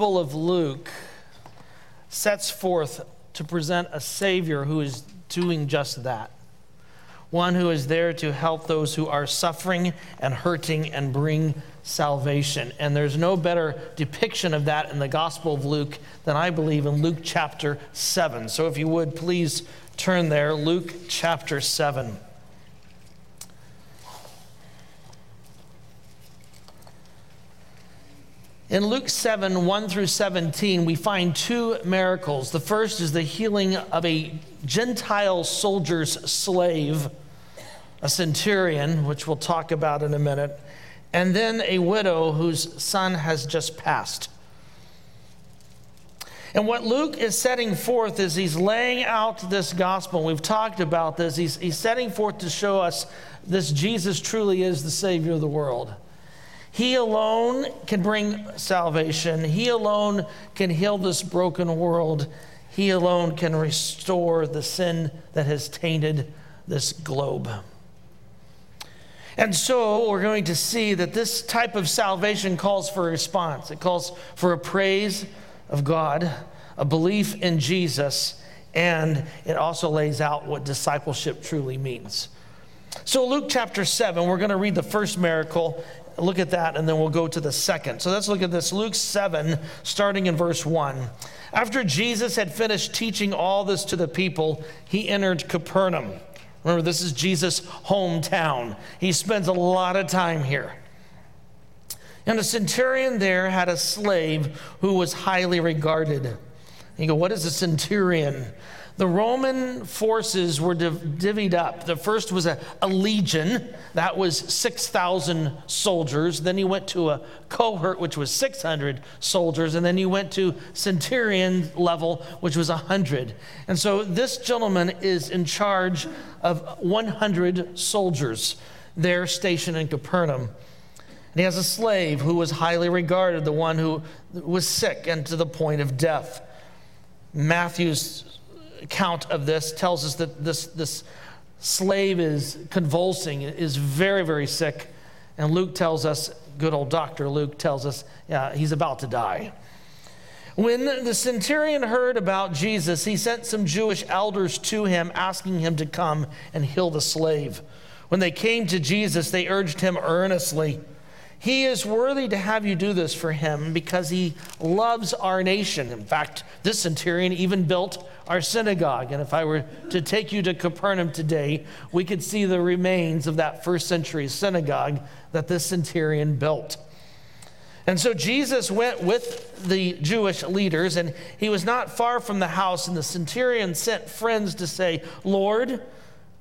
Gospel of Luke sets forth to present a Savior who is doing just that. One who is there to help those who are suffering and hurting and bring salvation. And there's no better depiction of that in the Gospel of Luke than I believe in Luke chapter 7. So if you would, please turn there, Luke chapter 7. In Luke 7, 1 through 17, we find two miracles. The first is the healing of a Gentile soldier's slave, a centurion, which we'll talk about in a minute, and then a widow whose son has just passed. And what Luke is setting forth is he's laying out this gospel. We've talked about this. He's, he's setting forth to show us this Jesus truly is the Savior of the world. He alone can bring salvation. He alone can heal this broken world. He alone can restore the sin that has tainted this globe. And so we're going to see that this type of salvation calls for a response. It calls for a praise of God, a belief in Jesus, and it also lays out what discipleship truly means. So, Luke chapter 7, we're going to read the first miracle look at that and then we'll go to the second. So let's look at this Luke 7, starting in verse 1. After Jesus had finished teaching all this to the people, he entered Capernaum. Remember, this is Jesus' hometown. He spends a lot of time here. And a centurion there had a slave who was highly regarded. You go, what is a centurion? The Roman forces were div- divvied up. The first was a, a legion, that was 6,000 soldiers. Then you went to a cohort, which was 600 soldiers. And then you went to centurion level, which was 100. And so this gentleman is in charge of 100 soldiers there stationed in Capernaum. And he has a slave who was highly regarded, the one who was sick and to the point of death. Matthew's account of this tells us that this, this slave is convulsing, is very, very sick. And Luke tells us, good old Dr. Luke tells us, yeah, he's about to die. When the centurion heard about Jesus, he sent some Jewish elders to him, asking him to come and heal the slave. When they came to Jesus, they urged him earnestly he is worthy to have you do this for him because he loves our nation. In fact, this centurion even built our synagogue. And if I were to take you to Capernaum today, we could see the remains of that first century synagogue that this centurion built. And so Jesus went with the Jewish leaders, and he was not far from the house. And the centurion sent friends to say, Lord,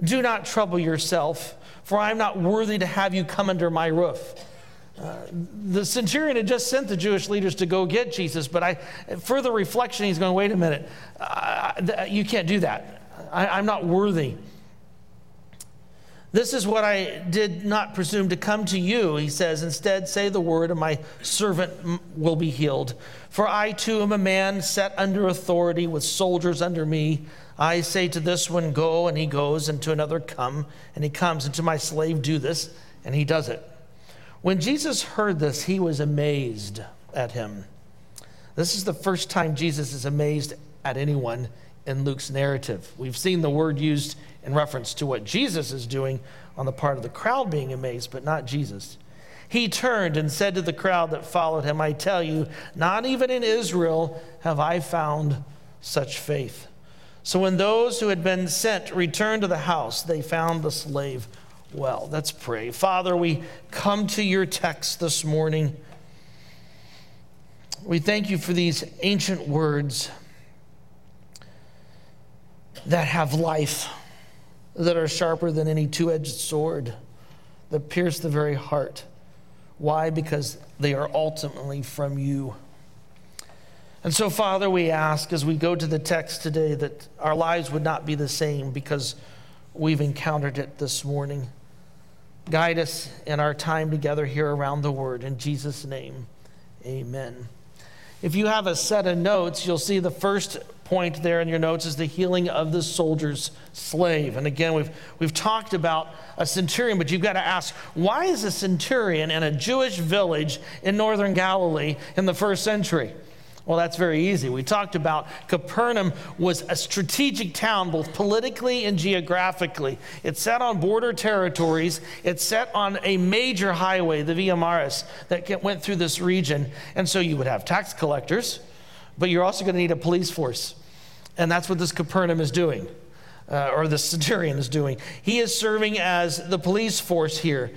do not trouble yourself, for I am not worthy to have you come under my roof the centurion had just sent the Jewish leaders to go get Jesus, but I, further reflection, he's going, wait a minute, uh, you can't do that. I, I'm not worthy. This is what I did not presume to come to you, he says. Instead, say the word, and my servant will be healed. For I too am a man set under authority with soldiers under me. I say to this one, Go, and he goes, and to another, Come, and he comes, and to my slave, Do this, and he does it. When Jesus heard this, he was amazed at him. This is the first time Jesus is amazed at anyone in Luke's narrative. We've seen the word used in reference to what Jesus is doing on the part of the crowd being amazed, but not Jesus. He turned and said to the crowd that followed him, I tell you, not even in Israel have I found such faith. So when those who had been sent returned to the house, they found the slave well. Let's pray. Father, we come to your text this morning. We thank you for these ancient words that have life, that are sharper than any two edged sword, that pierce the very heart. Why? Because they are ultimately from you. And so, Father, we ask as we go to the text today that our lives would not be the same because we've encountered it this morning. Guide us in our time together here around the Word. In Jesus' name, amen. If you have a set of notes, you'll see the first point there in your notes is the healing of the soldier's slave. And again, we've, we've talked about a centurion, but you've got to ask why is a centurion in a Jewish village in northern Galilee in the first century? Well, that's very easy. We talked about Capernaum was a strategic town, both politically and geographically. It sat on border territories. It sat on a major highway, the Via Maris, that went through this region. And so you would have tax collectors, but you're also going to need a police force. And that's what this Capernaum is doing, uh, or the centurion is doing. He is serving as the police force here.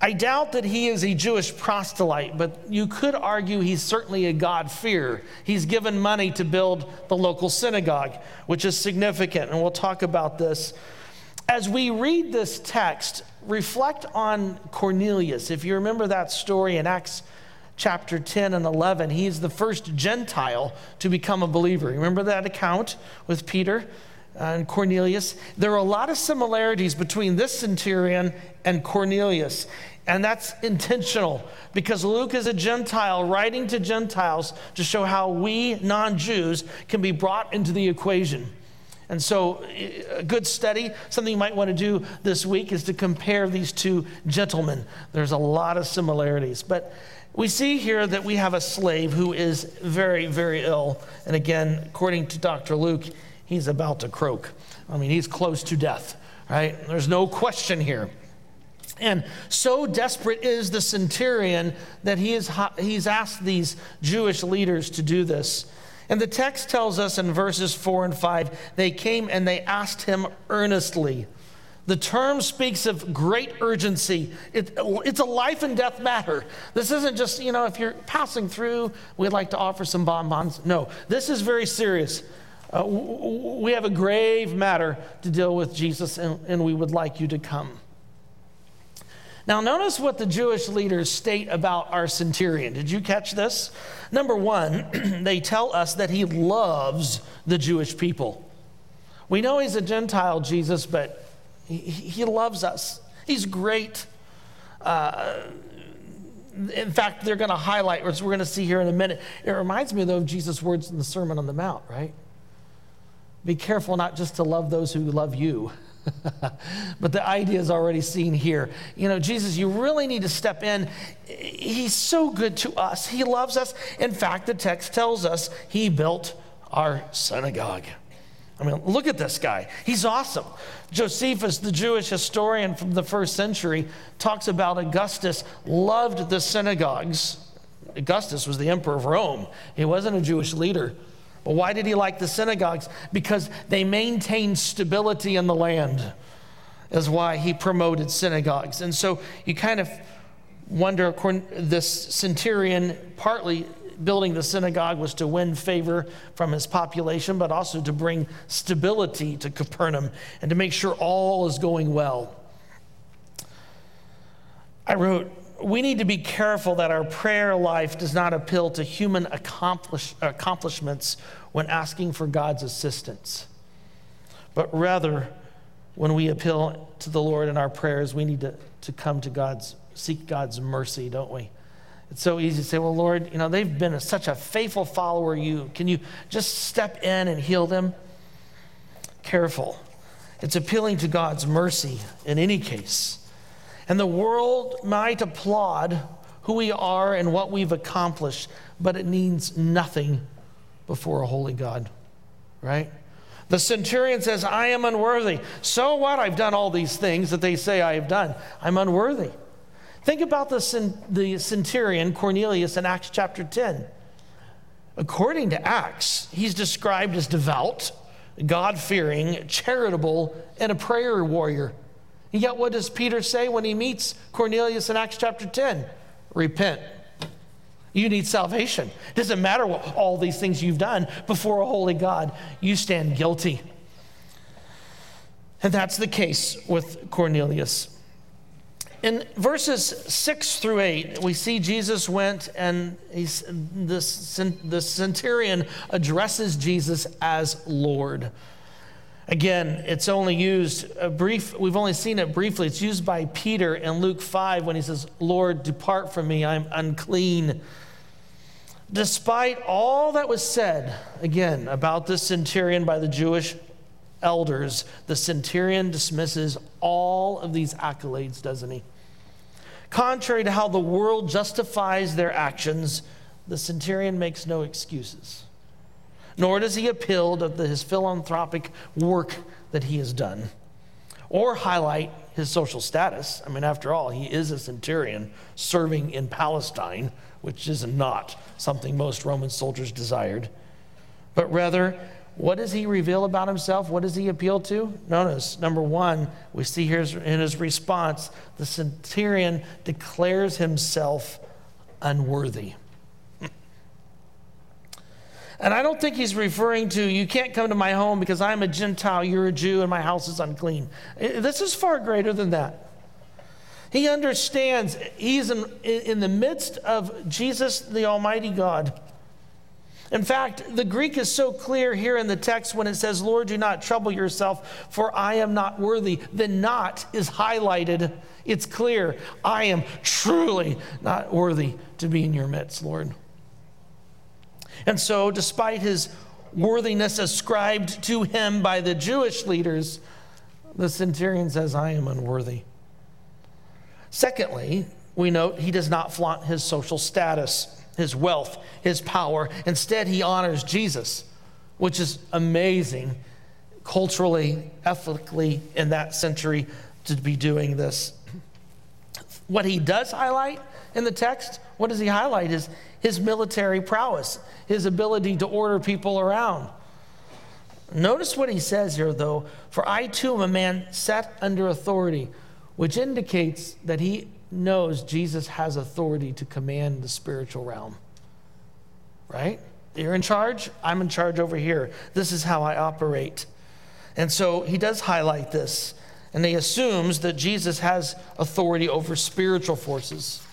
I doubt that he is a Jewish proselyte, but you could argue he's certainly a God-fearer. He's given money to build the local synagogue, which is significant, and we'll talk about this. As we read this text, reflect on Cornelius. If you remember that story in Acts chapter 10 and 11, he's the first Gentile to become a believer. Remember that account with Peter? Uh, and Cornelius. There are a lot of similarities between this centurion and Cornelius. And that's intentional because Luke is a Gentile writing to Gentiles to show how we non Jews can be brought into the equation. And so, uh, a good study, something you might want to do this week, is to compare these two gentlemen. There's a lot of similarities. But we see here that we have a slave who is very, very ill. And again, according to Dr. Luke, he's about to croak. I mean, he's close to death, right? There's no question here. And so desperate is the centurion that he is, he's asked these Jewish leaders to do this. And the text tells us in verses 4 and 5 they came and they asked him earnestly. The term speaks of great urgency. It, it's a life and death matter. This isn't just, you know, if you're passing through, we'd like to offer some bonbons. No, this is very serious. Uh, we have a grave matter to deal with, Jesus, and, and we would like you to come. Now, notice what the Jewish leaders state about our centurion. Did you catch this? Number one, they tell us that he loves the Jewish people. We know he's a Gentile, Jesus, but he, he loves us. He's great. Uh, in fact, they're going to highlight, which we're going to see here in a minute. It reminds me, though, of Jesus' words in the Sermon on the Mount, right? Be careful not just to love those who love you. but the idea is already seen here. You know, Jesus, you really need to step in. He's so good to us. He loves us. In fact, the text tells us he built our synagogue. I mean, look at this guy. He's awesome. Josephus, the Jewish historian from the first century, talks about Augustus loved the synagogues. Augustus was the emperor of Rome, he wasn't a Jewish leader. Well, why did he like the synagogues? Because they maintained stability in the land, is why he promoted synagogues. And so you kind of wonder this centurion partly building the synagogue was to win favor from his population, but also to bring stability to Capernaum and to make sure all is going well. I wrote, we need to be careful that our prayer life does not appeal to human accomplish, accomplishments when asking for God's assistance, but rather, when we appeal to the Lord in our prayers, we need to, to come to God's, seek God's mercy, don't we? It's so easy to say, well, Lord, you know, they've been a, such a faithful follower you. Can you just step in and heal them? Careful. It's appealing to God's mercy in any case. And the world might applaud who we are and what we've accomplished, but it means nothing before a holy God, right? The centurion says, I am unworthy. So what? I've done all these things that they say I have done. I'm unworthy. Think about the, the centurion, Cornelius, in Acts chapter 10. According to Acts, he's described as devout, God fearing, charitable, and a prayer warrior. And yet, what does Peter say when he meets Cornelius in Acts chapter 10? Repent. You need salvation. It doesn't matter what, all these things you've done before a holy God, you stand guilty. And that's the case with Cornelius. In verses 6 through 8, we see Jesus went and he's, the centurion addresses Jesus as Lord. Again, it's only used a brief, we've only seen it briefly. It's used by Peter in Luke 5 when he says, Lord, depart from me, I'm unclean. Despite all that was said, again, about this centurion by the Jewish elders, the centurion dismisses all of these accolades, doesn't he? Contrary to how the world justifies their actions, the centurion makes no excuses, nor does he appeal to his philanthropic work that he has done or highlight his social status. I mean, after all, he is a centurion serving in Palestine, which is not something most Roman soldiers desired. But rather, what does he reveal about himself? What does he appeal to? Notice, number one, we see here in his response, the centurion declares himself unworthy. And I don't think he's referring to, you can't come to my home because I'm a Gentile, you're a Jew, and my house is unclean. This is far greater than that. He understands he's in, in the midst of Jesus, the Almighty God. In fact, the Greek is so clear here in the text when it says, Lord, do not trouble yourself, for I am not worthy. The not is highlighted. It's clear. I am truly not worthy to be in your midst, Lord. And so, despite his worthiness ascribed to him by the Jewish leaders, the centurion says, I am unworthy. Secondly, we note he does not flaunt his social status, his wealth, his power. Instead, he honors Jesus, which is amazing culturally, ethically, in that century to be doing this. What he does highlight in the text, what does he highlight? Is his military prowess, his ability to order people around. Notice what he says here, though. For I too am a man set under authority, which indicates that he knows Jesus has authority to command the spiritual realm. Right? You're in charge, I'm in charge over here. This is how I operate. And so he does highlight this, and he assumes that Jesus has authority over spiritual forces.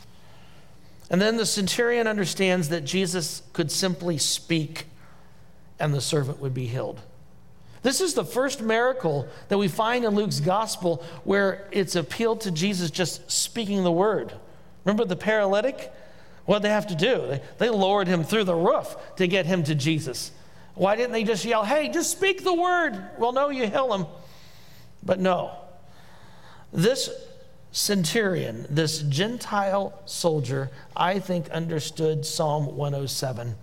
And then the centurion understands that Jesus could simply speak and the servant would be healed. This is the first miracle that we find in Luke's gospel where it's appealed to Jesus just speaking the word. Remember the paralytic? What did they have to do? They, they lowered him through the roof to get him to Jesus. Why didn't they just yell, hey, just speak the word? Well, no, you heal him. But no. This centurion, this Gentile soldier, I think understood Psalm 107.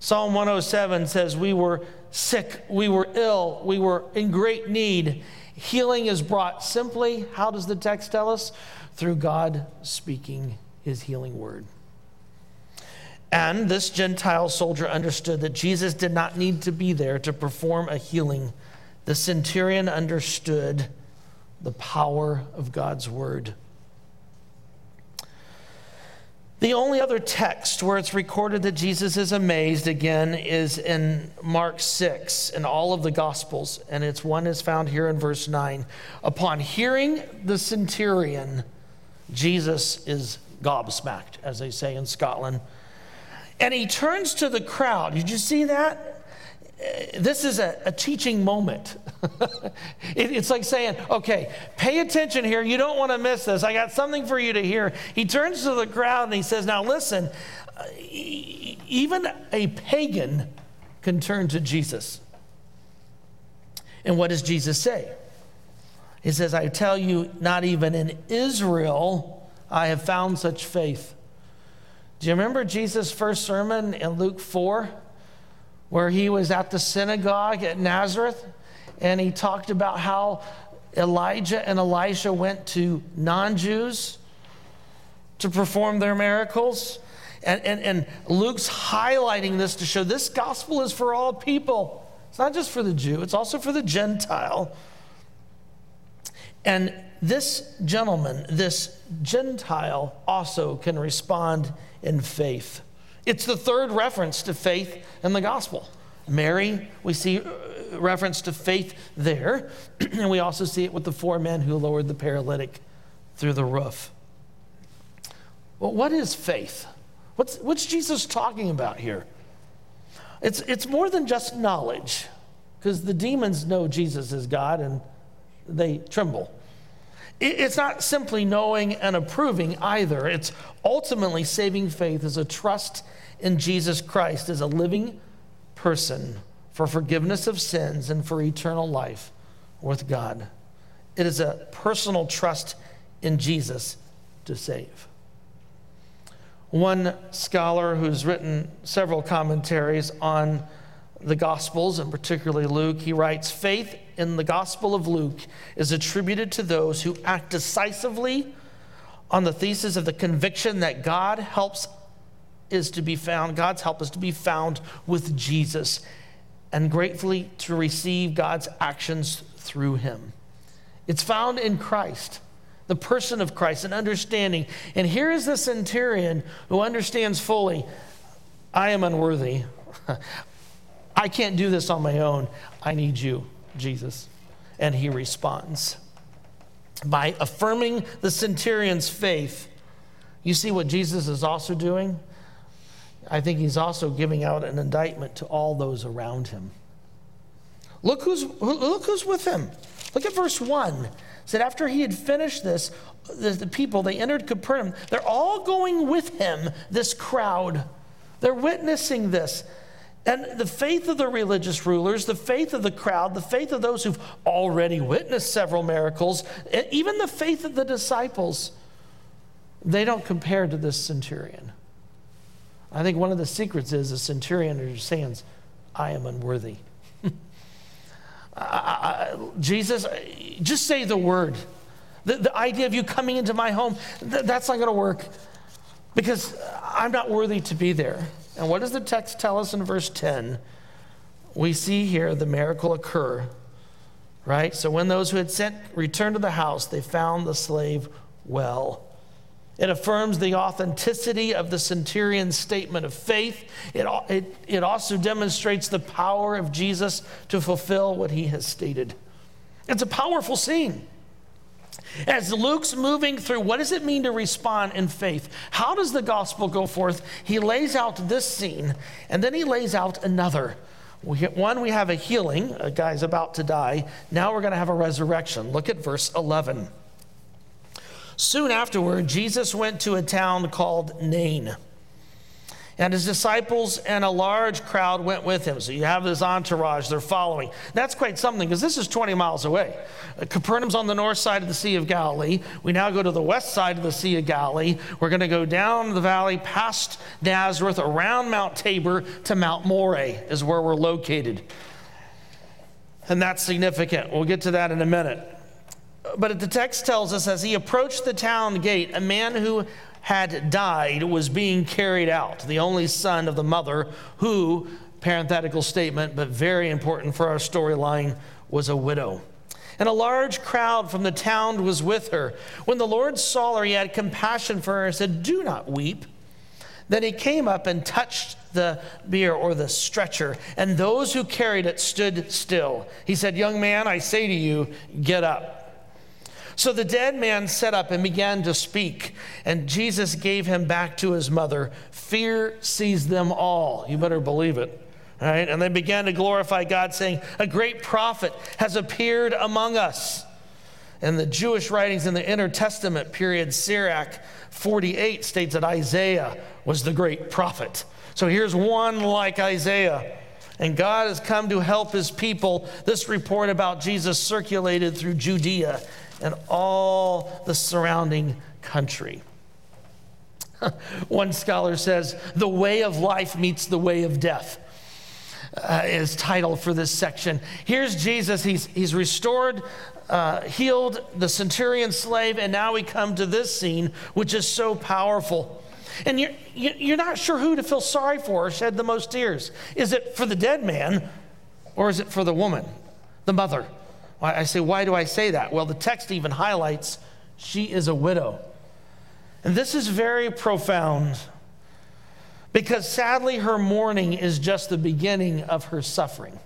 Psalm 107 says, We were sick, we were ill, we were in great need. Healing is brought simply, how does the text tell us? Through God speaking his healing word. And this Gentile soldier understood that Jesus did not need to be there to perform a healing. The centurion understood the power of God's word. The only other text where it's recorded that Jesus is amazed again is in Mark 6 in all of the Gospels, and it's one is found here in verse 9. Upon hearing the centurion, Jesus is gobsmacked, as they say in Scotland. And he turns to the crowd. Did you see that? This is a, a teaching moment. it, it's like saying, okay, pay attention here. You don't want to miss this. I got something for you to hear. He turns to the crowd and he says, now listen, even a pagan can turn to Jesus. And what does Jesus say? He says, I tell you, not even in Israel I have found such faith. Do you remember Jesus' first sermon in Luke 4? Where he was at the synagogue at Nazareth and he talked about how Elijah and Elisha went to non Jews to perform their miracles. And, and, and Luke's highlighting this to show this gospel is for all people. It's not just for the Jew, it's also for the Gentile. And this gentleman, this Gentile, also can respond in faith. It's the third reference to faith in the gospel. Mary, we see uh, reference to faith there, and we also see it with the four men who lowered the paralytic through the roof. Well, what is faith? What's, what's Jesus talking about here? It's, it's more than just knowledge, because the demons know Jesus is God and they tremble. It's not simply knowing and approving either. It's ultimately saving faith as a trust in Jesus Christ as a living person for forgiveness of sins and for eternal life with God. It is a personal trust in Jesus to save. One scholar who's written several commentaries on the Gospels, and particularly Luke, he writes Faith in the Gospel of Luke is attributed to those who act decisively on the thesis of the conviction that God helps is to be found, God's help is to be found with Jesus, and gratefully to receive God's actions through him. It's found in Christ, the person of Christ, and understanding. And here is the centurion who understands fully I am unworthy. I can't do this on my own. I need you, Jesus. And he responds by affirming the centurion's faith. You see what Jesus is also doing? I think he's also giving out an indictment to all those around him. Look who's, look who's with him. Look at verse 1. It said, after he had finished this, the, the people, they entered Capernaum. They're all going with him, this crowd. They're witnessing this. And the faith of the religious rulers, the faith of the crowd, the faith of those who've already witnessed several miracles, even the faith of the disciples, they don't compare to this centurion. I think one of the secrets is the centurion understands, I am unworthy. I, I, Jesus, just say the word. The, the, idea of you coming into my home, th- that's not going to work because I'm not worthy to be there. And what does the text tell us in verse 10? We see here the miracle occur, right? So when those who had sent returned to the house, they found the slave well. It affirms the authenticity of the centurion's statement of faith. It, it, it also demonstrates the power of Jesus to fulfill what he has stated. It's a powerful scene. As Luke's moving through, what does it mean to respond in faith? How does the gospel go forth? He lays out this scene, and then he lays out another. One, we have a healing, a guy's about to die. Now we're going to have a resurrection. Look at verse 11. Soon afterward, Jesus went to a town called Nain and his disciples and a large crowd went with him. So you have his entourage, they're following. That's quite something because this is 20 miles away. Uh, Capernaum's on the north side of the Sea of Galilee. We now go to the west side of the Sea of Galilee. We're going to go down the valley past Nazareth, around Mount Tabor to Mount Moreh, is where we're located. And that's significant. We'll get to that in a minute. But the text tells us as he approached the town gate, a man who had died was being carried out, the only son of the mother who, parenthetical statement, but very important for our storyline, was a widow. And a large crowd from the town was with her. When the Lord saw her, he had compassion for her and said, Do not weep. Then he came up and touched the bier or the stretcher, and those who carried it stood still. He said, Young man, I say to you, get up. So the dead man sat up and began to speak, and Jesus gave him back to his mother. Fear seized them all. You better believe it. Right? And they began to glorify God, saying, A great prophet has appeared among us. And the Jewish writings in the Intertestament period, Sirach 48 states that Isaiah was the great prophet. So here's one like Isaiah. And God has come to help his people. This report about Jesus circulated through Judea and all the surrounding country. One scholar says, The way of life meets the way of death. Uh, is title for this section. Here's Jesus. He's, he's restored, uh, healed the centurion slave, and now we come to this scene, which is so powerful. And you're, you're not sure who to feel sorry for or shed the most tears. Is it for the dead man or is it for the woman, the mother? I say, why do I say that? Well, the text even highlights she is a widow. And this is very profound because sadly, her mourning is just the beginning of her suffering.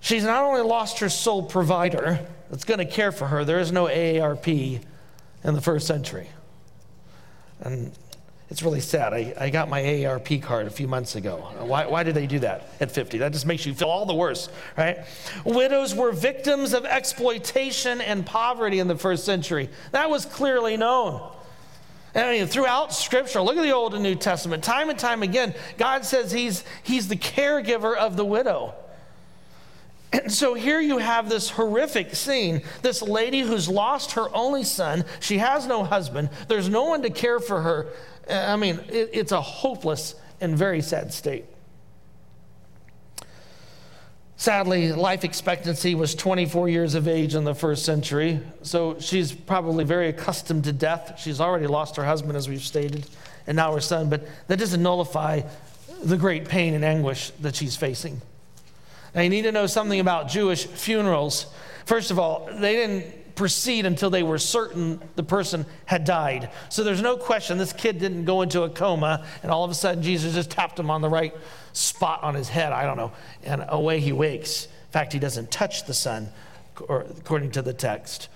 She's not only lost her sole provider that's going to care for her, there is no AARP in the first century. And it's really sad. I, I got my AARP card a few months ago. Why, why did they do that at 50? That just makes you feel all the worse, right? Widows were victims of exploitation and poverty in the first century. That was clearly known. I mean, throughout Scripture, look at the Old and New Testament, time and time again, God says He's, he's the caregiver of the widow. And so here you have this horrific scene. This lady who's lost her only son. She has no husband. There's no one to care for her. I mean, it, it's a hopeless and very sad state. Sadly, life expectancy was 24 years of age in the first century, so she's probably very accustomed to death. She's already lost her husband, as we've stated, and now her son, but that doesn't nullify the great pain and anguish that she's facing. Now, you need to know something about Jewish funerals. First of all, they didn't proceed until they were certain the person had died. So there's no question this kid didn't go into a coma and all of a sudden Jesus just tapped him on the right spot on his head, I don't know, and away he wakes. In fact, he doesn't touch the son, according to the text.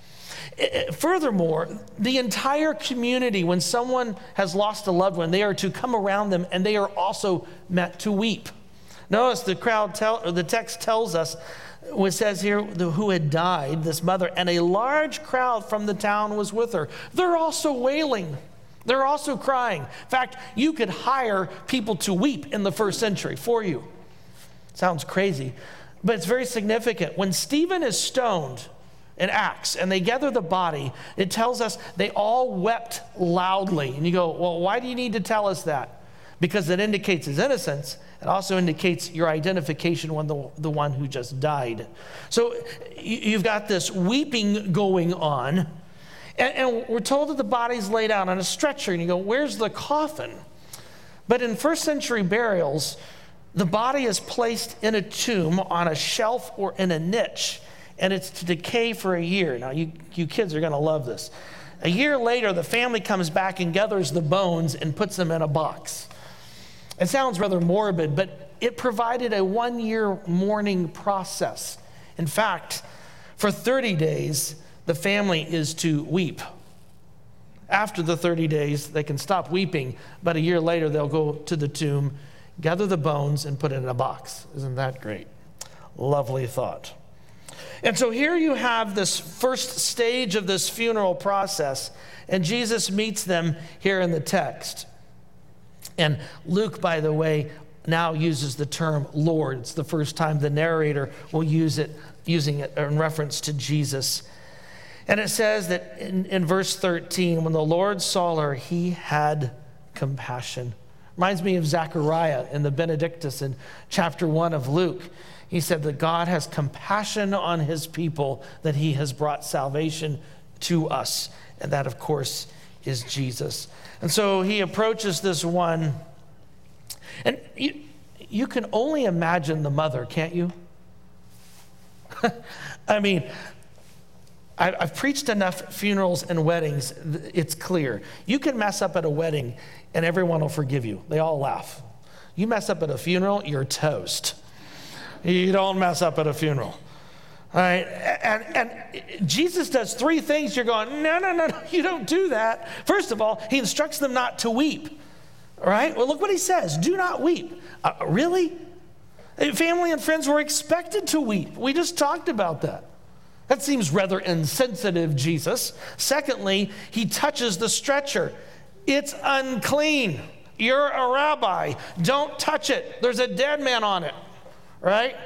Furthermore, the entire community, when someone has lost a loved one, they are to come around them and they are also meant to weep. Notice the crowd tell, or the text tells us, it says here, who had died, this mother, and a large crowd from the town was with her. They're also wailing. They're also crying. In fact, you could hire people to weep in the first century for you. Sounds crazy, but it's very significant. When Stephen is stoned in Acts and they gather the body, it tells us they all wept loudly. And you go, well, why do you need to tell us that? Because it indicates his innocence. It also indicates your identification with the, the one who just died. So you've got this weeping going on. And, and we're told that the body's laid out on a stretcher, and you go, Where's the coffin? But in first century burials, the body is placed in a tomb on a shelf or in a niche, and it's to decay for a year. Now, you, you kids are going to love this. A year later, the family comes back and gathers the bones and puts them in a box. It sounds rather morbid, but it provided a one year mourning process. In fact, for 30 days, the family is to weep. After the 30 days, they can stop weeping, but a year later, they'll go to the tomb, gather the bones, and put it in a box. Isn't that great? Lovely thought. And so here you have this first stage of this funeral process, and Jesus meets them here in the text. And Luke, by the way, now uses the term Lord. It's the first time the narrator will use it, using it in reference to Jesus and it says that in, in verse 13, when the Lord saw her, he had compassion. Reminds me of Zechariah in the Benedictus in chapter 1 of Luke. He said that God has compassion on his people, that he has brought salvation to us. And that, of course, is Jesus. And so he approaches this one. And you, you can only imagine the mother, can't you? I mean, I've preached enough funerals and weddings, it's clear. You can mess up at a wedding and everyone will forgive you. They all laugh. You mess up at a funeral, you're toast. You don't mess up at a funeral. All right, and, and Jesus does three things. You're going, no, no, no, no, you don't do that. First of all, he instructs them not to weep. Right, well, look what he says do not weep. Uh, really? Uh, family and friends were expected to weep. We just talked about that. That seems rather insensitive, Jesus. Secondly, he touches the stretcher. It's unclean. You're a rabbi. Don't touch it. There's a dead man on it, right?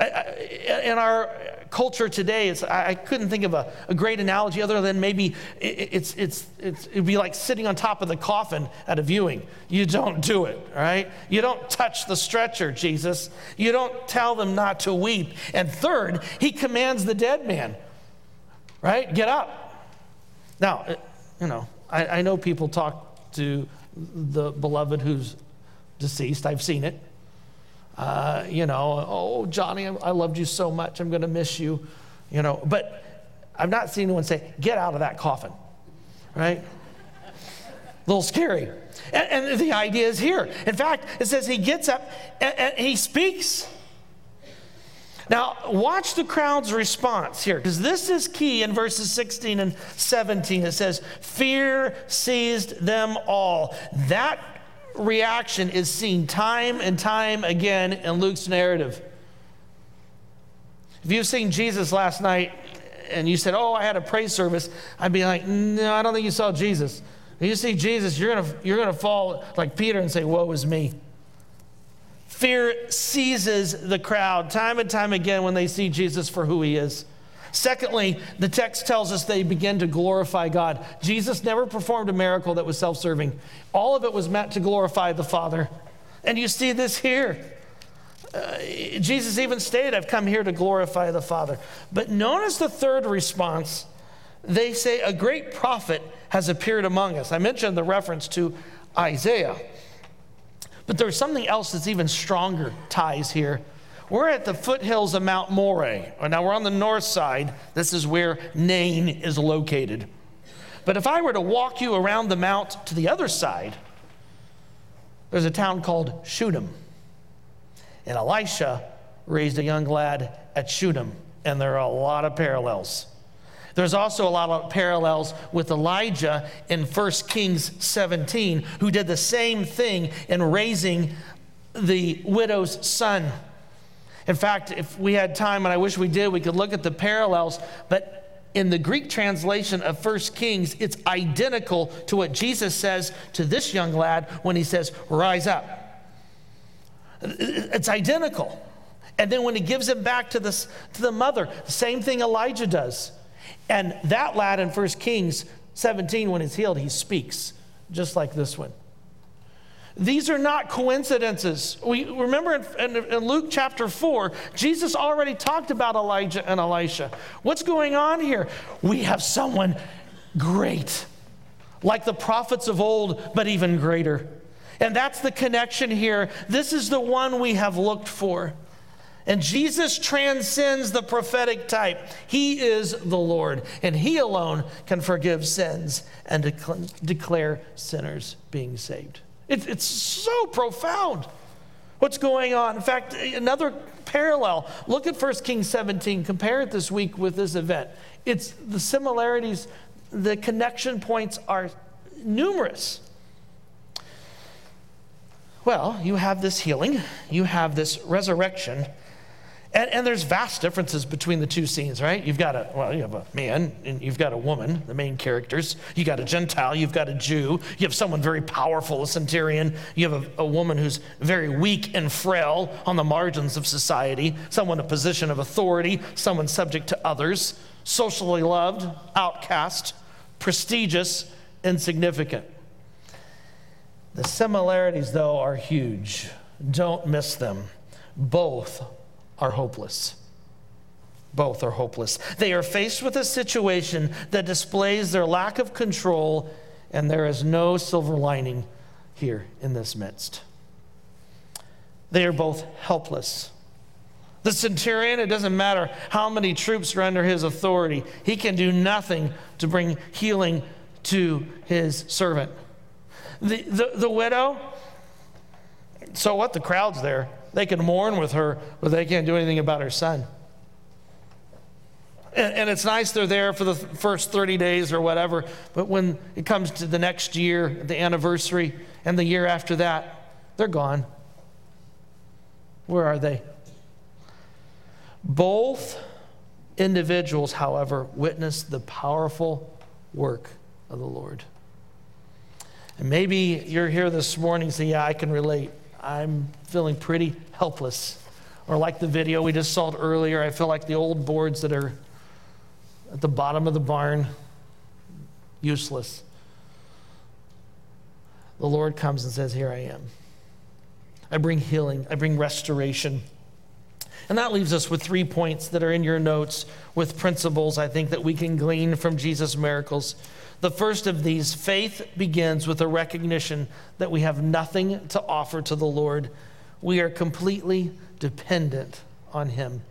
Uh, uh, in our culture today, I couldn't think of a, a, great analogy other than maybe it's, it's, it's, it'd be like sitting on top of the coffin at a viewing. You don't do it, right? You don't touch the stretcher, Jesus. You don't tell them not to weep. And third, he commands the dead man, right? Get up. Now, uh, you know, I, I know people talk to the beloved who's deceased, I've seen it. Uh, you know, oh, Johnny, I loved you so much. I'm going to miss you. You know, but I've not seen anyone say, get out of that coffin, right? A little scary. And, and, the idea is here. In fact, it says he gets up and, and he speaks. Now, watch the crowd's response here, because this is key in verses 16 and 17. It says, Fear seized them all. That reaction is seen time and time again in Luke's narrative. If you've seen Jesus last night and you said, Oh, I had a praise service, I'd be like, No, I don't think you saw Jesus. If you see Jesus, you're going you're to fall like Peter and say, Woe is me. Fear seizes the crowd time and time again when they see Jesus for who he is. Secondly, the text tells us they begin to glorify God. Jesus never performed a miracle that was self serving, all of it was meant to glorify the Father. And you see this here. Uh, Jesus even stated, I've come here to glorify the Father. But notice the third response. They say, A great prophet has appeared among us. I mentioned the reference to Isaiah. But there's something else that's even stronger ties here. We're at the foothills of Mount Moreh. Now we're on the north side. This is where Nain is located. But if I were to walk you around the mount to the other side, there's a town called Shunem. And Elisha raised a young lad at Shunem, and there are a lot of parallels. There's also a lot of parallels with Elijah in 1 Kings 17, who did the same thing in raising the widow's son. In fact, if we had time, and I wish we did, we could look at the parallels, but in the Greek translation of 1 Kings, it's identical to what Jesus says to this young lad when he says, Rise up. It's identical. And then when he gives him back to, to the mother, same thing Elijah does. And that lad in 1 Kings 17, when he's healed, he speaks, just like this one. These are not coincidences. We remember in, in, in, Luke chapter 4, Jesus already talked about Elijah and Elisha. What's going on here? We have someone great, like the prophets of old, but even greater. And that's the connection here. This is the one we have looked for. And Jesus transcends the prophetic type. He is the Lord, and He alone can forgive sins and declare sinners being saved. It's so profound what's going on. In fact, another parallel look at 1 Kings 17, compare it this week with this event. It's the similarities, the connection points are numerous. Well, you have this healing, you have this resurrection, and, and, there's vast differences between the two scenes, right? You've got a, well, you have a man and you've got a woman, the main characters. You got a Gentile, you've got a Jew. You have someone very powerful, a centurion. You have a, a woman who's very weak and frail on the margins of society, someone in a position of authority, someone subject to others, socially loved, outcast, prestigious, insignificant. The similarities, though, are huge. Don't miss them. Both are hopeless. Both are hopeless. They are faced with a situation that displays their lack of control, and there is no silver lining here in this midst. They are both helpless. The centurion, it doesn't matter how many troops are under his authority, he can do nothing to bring healing to his servant. The, the, the widow, so what? The crowd's there. They can mourn with her, but they can't do anything about her son. And, and it's nice they're there for the first 30 days or whatever, but when it comes to the next year, the anniversary, and the year after that, they're gone. Where are they? Both individuals, however, witnessed the powerful work of the Lord. And maybe you're here this morning saying, Yeah, I can relate. I'm feeling pretty helpless. Or like the video we just saw earlier, I feel like the old boards that are at the bottom of the barn, useless. The Lord comes and says, Here I am. I bring healing, I bring restoration. And that leaves us with three points that are in your notes with principles I think that we can glean from Jesus' miracles. The first of these, faith begins with a recognition that we have nothing to offer to the Lord. We are completely dependent on Him.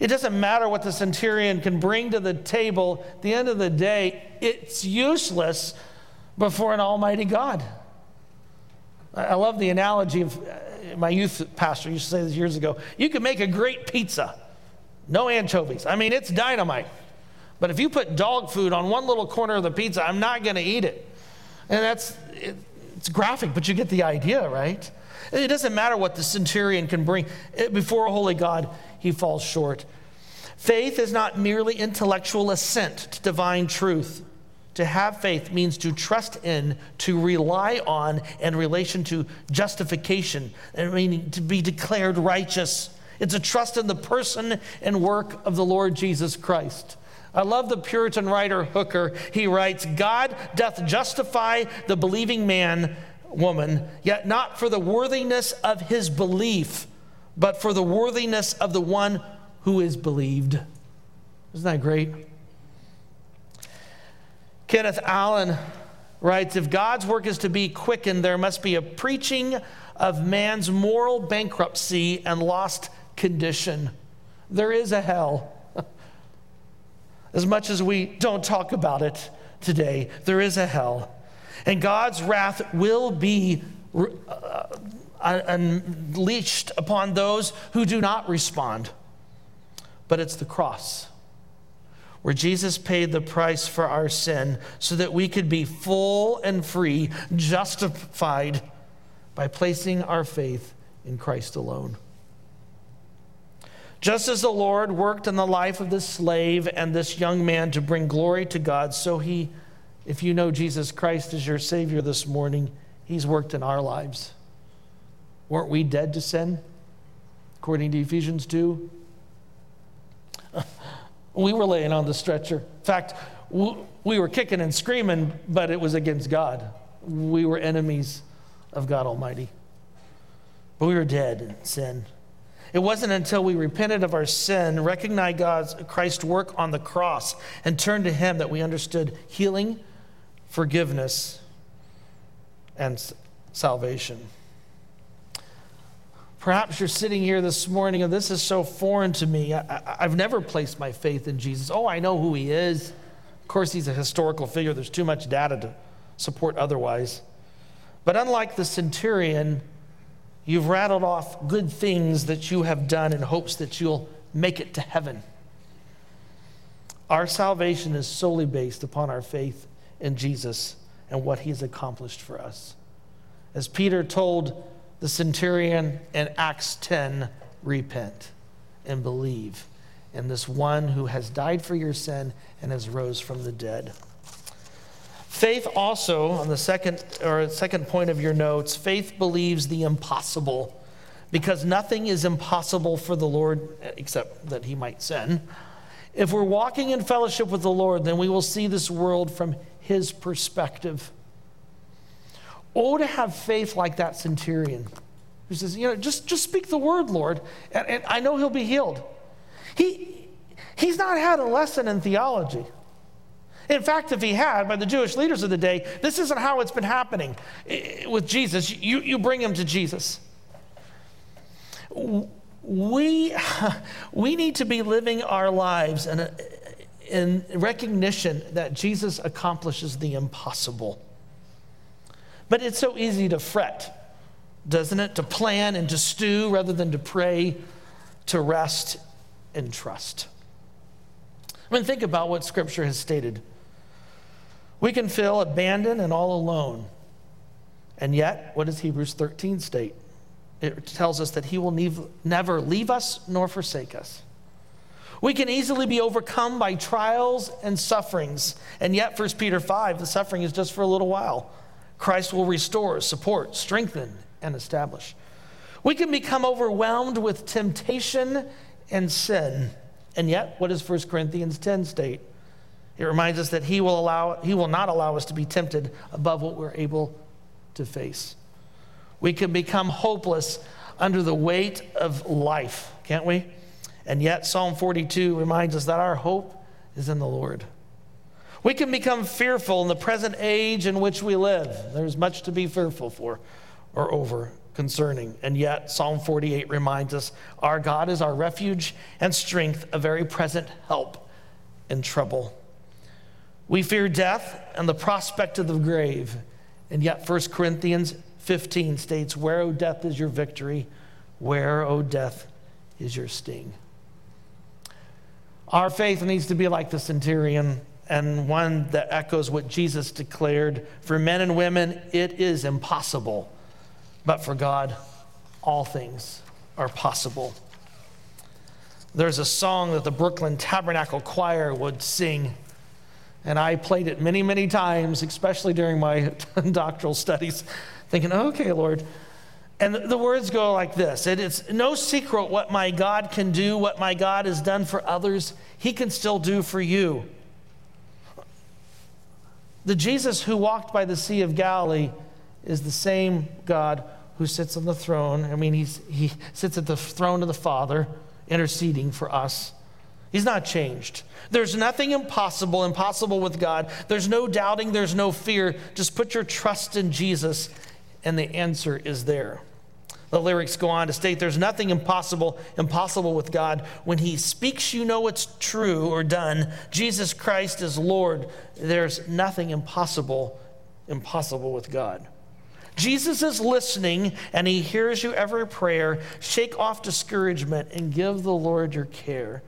It doesn't matter what the centurion can bring to the table. At the end of the day, it's useless before an almighty God. I love the analogy of uh, my youth pastor used to say this years ago. You can make a great pizza, no anchovies. I mean, it's dynamite. But if you put dog food on one little corner of the pizza, I'm not going to eat it. And that's, it, it's graphic, but you get the idea, right? It doesn't matter what the centurion can bring. Before a holy God, he falls short. Faith is not merely intellectual assent to divine truth. To have faith means to trust in, to rely on, in relation to justification, meaning to be declared righteous. It's a trust in the person and work of the Lord Jesus Christ. I love the Puritan writer Hooker. He writes, God doth justify the believing man, woman, yet not for the worthiness of his belief, but for the worthiness of the one who is believed. Isn't that great? Kenneth Allen writes If God's work is to be quickened, there must be a preaching of man's moral bankruptcy and lost condition. There is a hell. As much as we don't talk about it today, there is a hell. And God's wrath will be uh, unleashed upon those who do not respond. But it's the cross where Jesus paid the price for our sin so that we could be full and free, justified by placing our faith in Christ alone. Just as the Lord worked in the life of this slave and this young man to bring glory to God, so he, if you know Jesus Christ as your Savior this morning, he's worked in our lives. Weren't we dead to sin? According to Ephesians 2. we were laying on the stretcher. In fact, we were kicking and screaming, but it was against God. We were enemies of God Almighty. But we were dead in sin. It wasn't until we repented of our sin, recognized God's Christ's work on the cross, and turned to Him that we understood healing, forgiveness, and salvation. Perhaps you're sitting here this morning and this is so foreign to me. I, have never placed my faith in Jesus. Oh, I know who he is. Of course, he's a historical figure. There's too much data to support otherwise. But unlike the centurion, You've rattled off good things that you have done in hopes that you'll make it to heaven. Our salvation is solely based upon our faith in Jesus and what he's accomplished for us. As Peter told the centurion in Acts 10, repent and believe in this one who has died for your sin and has rose from the dead. Faith also, on the second or second point of your notes, faith believes the impossible because nothing is impossible for the Lord except that he might sin. If we're walking in fellowship with the Lord, then we will see this world from his perspective. Oh, to have faith like that centurion who says, you know, just, just speak the word, Lord, and, and I know he'll be healed. He, he's not had a lesson in theology. In fact, if he had, by the Jewish leaders of the day, this isn't how it's been happening eh, with Jesus. You, you bring him to Jesus. We, we need to be living our lives in, in recognition that Jesus accomplishes the impossible. But it's so easy to fret, doesn't it? To plan and to stew rather than to pray, to rest and trust. I mean, think about what Scripture has stated we can feel abandoned and all alone. And yet, what does Hebrews 13 state? It tells us that He will never leave us nor forsake us. We can easily be overcome by trials and sufferings. And yet, 1 Peter 5, the suffering is just for a little while. Christ will restore, support, strengthen, and establish. We can become overwhelmed with temptation and sin. And yet, what does 1 Corinthians 10 state? It reminds us that he will, allow, he will not allow us to be tempted above what we're able to face. We can become hopeless under the weight of life, can't we? And yet, Psalm 42 reminds us that our hope is in the Lord. We can become fearful in the present age in which we live. There's much to be fearful for or over concerning. And yet, Psalm 48 reminds us our God is our refuge and strength, a very present help in trouble. We fear death and the prospect of the grave. And yet, 1 Corinthians 15 states, Where, O death, is your victory? Where, O death, is your sting? Our faith needs to be like the centurion and one that echoes what Jesus declared For men and women, it is impossible, but for God, all things are possible. There's a song that the Brooklyn Tabernacle Choir would sing And I played it many, many times, especially during my doctoral studies, thinking, okay, Lord. And the words go like this It is no secret what my God can do, what my God has done for others, he can still do for you. The Jesus who walked by the Sea of Galilee is the same God who sits on the throne. I mean, he sits at the throne of the Father, interceding for us. He's not changed. There's nothing impossible, impossible with God. There's no doubting, there's no fear. Just put your trust in Jesus, and the answer is there. The lyrics go on to state there's nothing impossible, impossible with God. When He speaks, you know it's true or done. Jesus Christ is Lord. There's nothing impossible, impossible with God. Jesus is listening and he hears you every prayer. Shake off discouragement and give the Lord your care.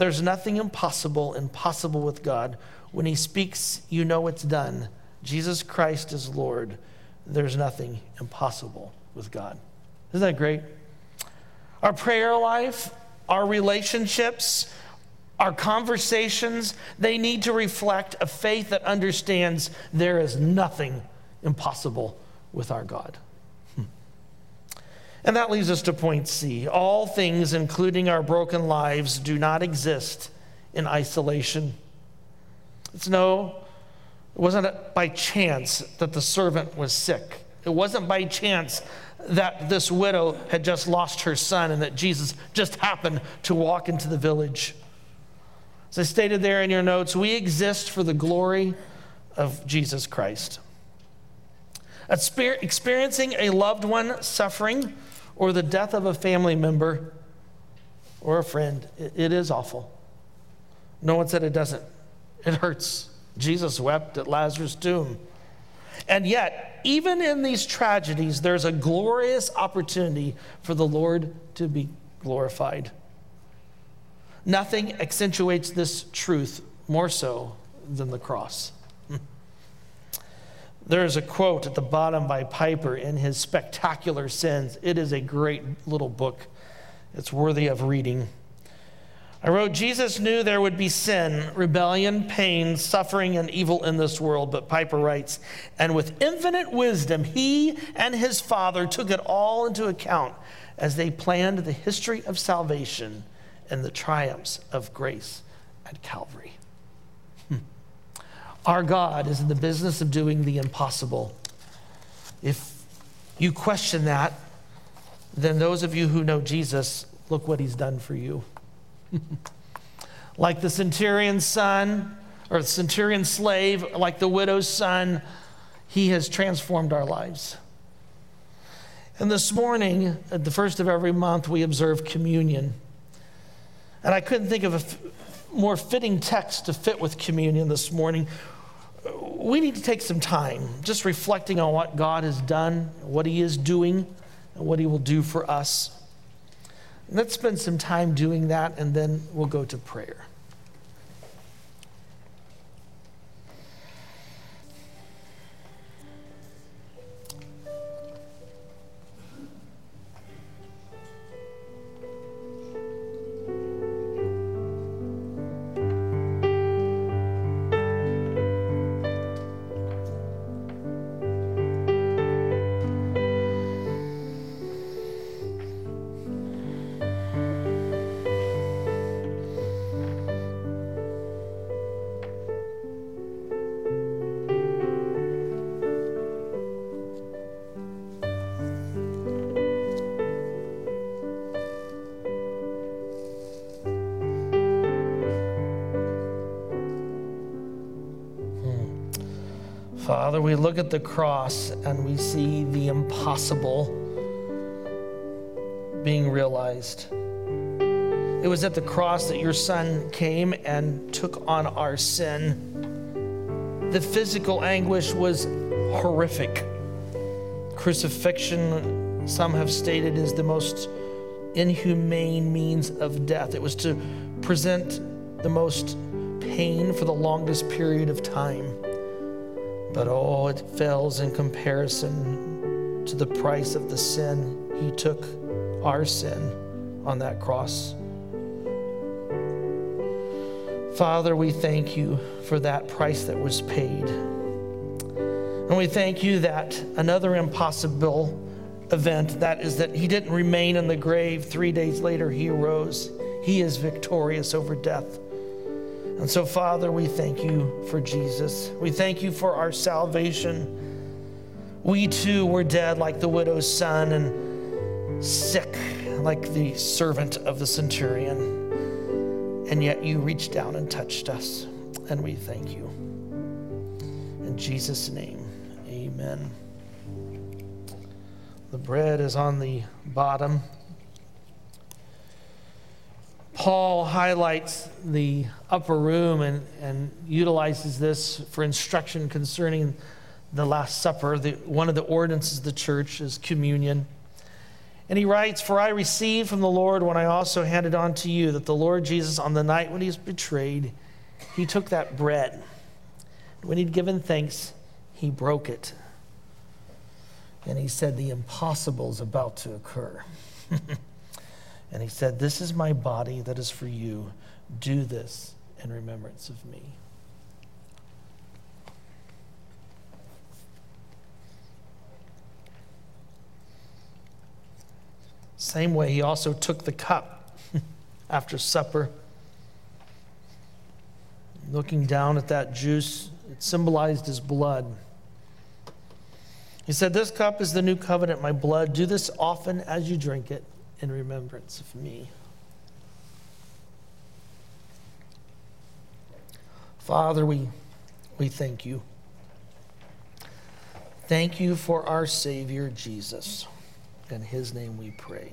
There's nothing impossible, impossible with God. When he speaks, you know it's done. Jesus Christ is Lord. There's nothing impossible with God. Isn't that great? Our prayer life, our relationships, our conversations, they need to reflect a faith that understands there is nothing impossible with our God. And that leads us to point C. All things, including our broken lives, do not exist in isolation. It's no, it wasn't by chance that the servant was sick. It wasn't by chance that this widow had just lost her son and that Jesus just happened to walk into the village. As I stated there in your notes, we exist for the glory of Jesus Christ. Experiencing a loved one suffering or the death of a family member or a friend, it is awful. No one said it doesn't. It hurts. Jesus wept at Lazarus' tomb. And yet, even in these tragedies, there's a glorious opportunity for the Lord to be glorified. Nothing accentuates this truth more so than the cross. There is a quote at the bottom by Piper in his Spectacular Sins. It is a great little book, it's worthy of reading. I wrote, Jesus knew there would be sin, rebellion, pain, suffering, and evil in this world. But Piper writes, and with infinite wisdom, he and his Father took it all into account as they planned the history of salvation and the triumphs of grace at Calvary. Our God is in the business of doing the impossible. If you question that, then those of you who know Jesus, look what he's done for you. like the centurion's son or the centurion slave, like the widow's son, he has transformed our lives. And this morning, at the first of every month, we observe communion. And I couldn't think of a more fitting text to fit with communion this morning. We need to take some time just reflecting on what God has done, what He is doing, and what He will do for us. Let's spend some time doing that, and then we'll go to prayer. Father, we look at the cross and we see the impossible being realized. It was at the cross that your son came and took on our sin. The physical anguish was horrific. Crucifixion, some have stated, is the most inhumane means of death. It was to present the most pain for the longest period of time. But oh, it fails in comparison to the price of the sin. He took our sin on that cross. Father, we thank you for that price that was paid. And we thank you that another impossible event, that is that he didn't remain in the grave. Three days later, he arose. He is victorious over death. And so, Father, we thank you for Jesus. We thank you for our salvation. We too were dead like the widow's son and sick like the servant of the centurion. And yet you reached down and touched us, and we thank you. In Jesus' name, amen. The bread is on the bottom. Paul highlights the upper room and, and utilizes this for instruction concerning the Last Supper. The, one of the ordinances of the church is communion. And he writes, For I received from the Lord when I also handed on to you that the Lord Jesus, on the night when he was betrayed, he took that bread. When he'd given thanks, he broke it. And he said, The impossible is about to occur. and he said, This is my body that is for you. Do this in remembrance of me. Same way, he also took the cup after supper. Looking down at that juice, it symbolized his blood. He said, This cup is the new covenant, my blood. Do this often as you drink it in remembrance of me. Father, we, we thank you. Thank you for our Savior, Jesus. In his name we pray.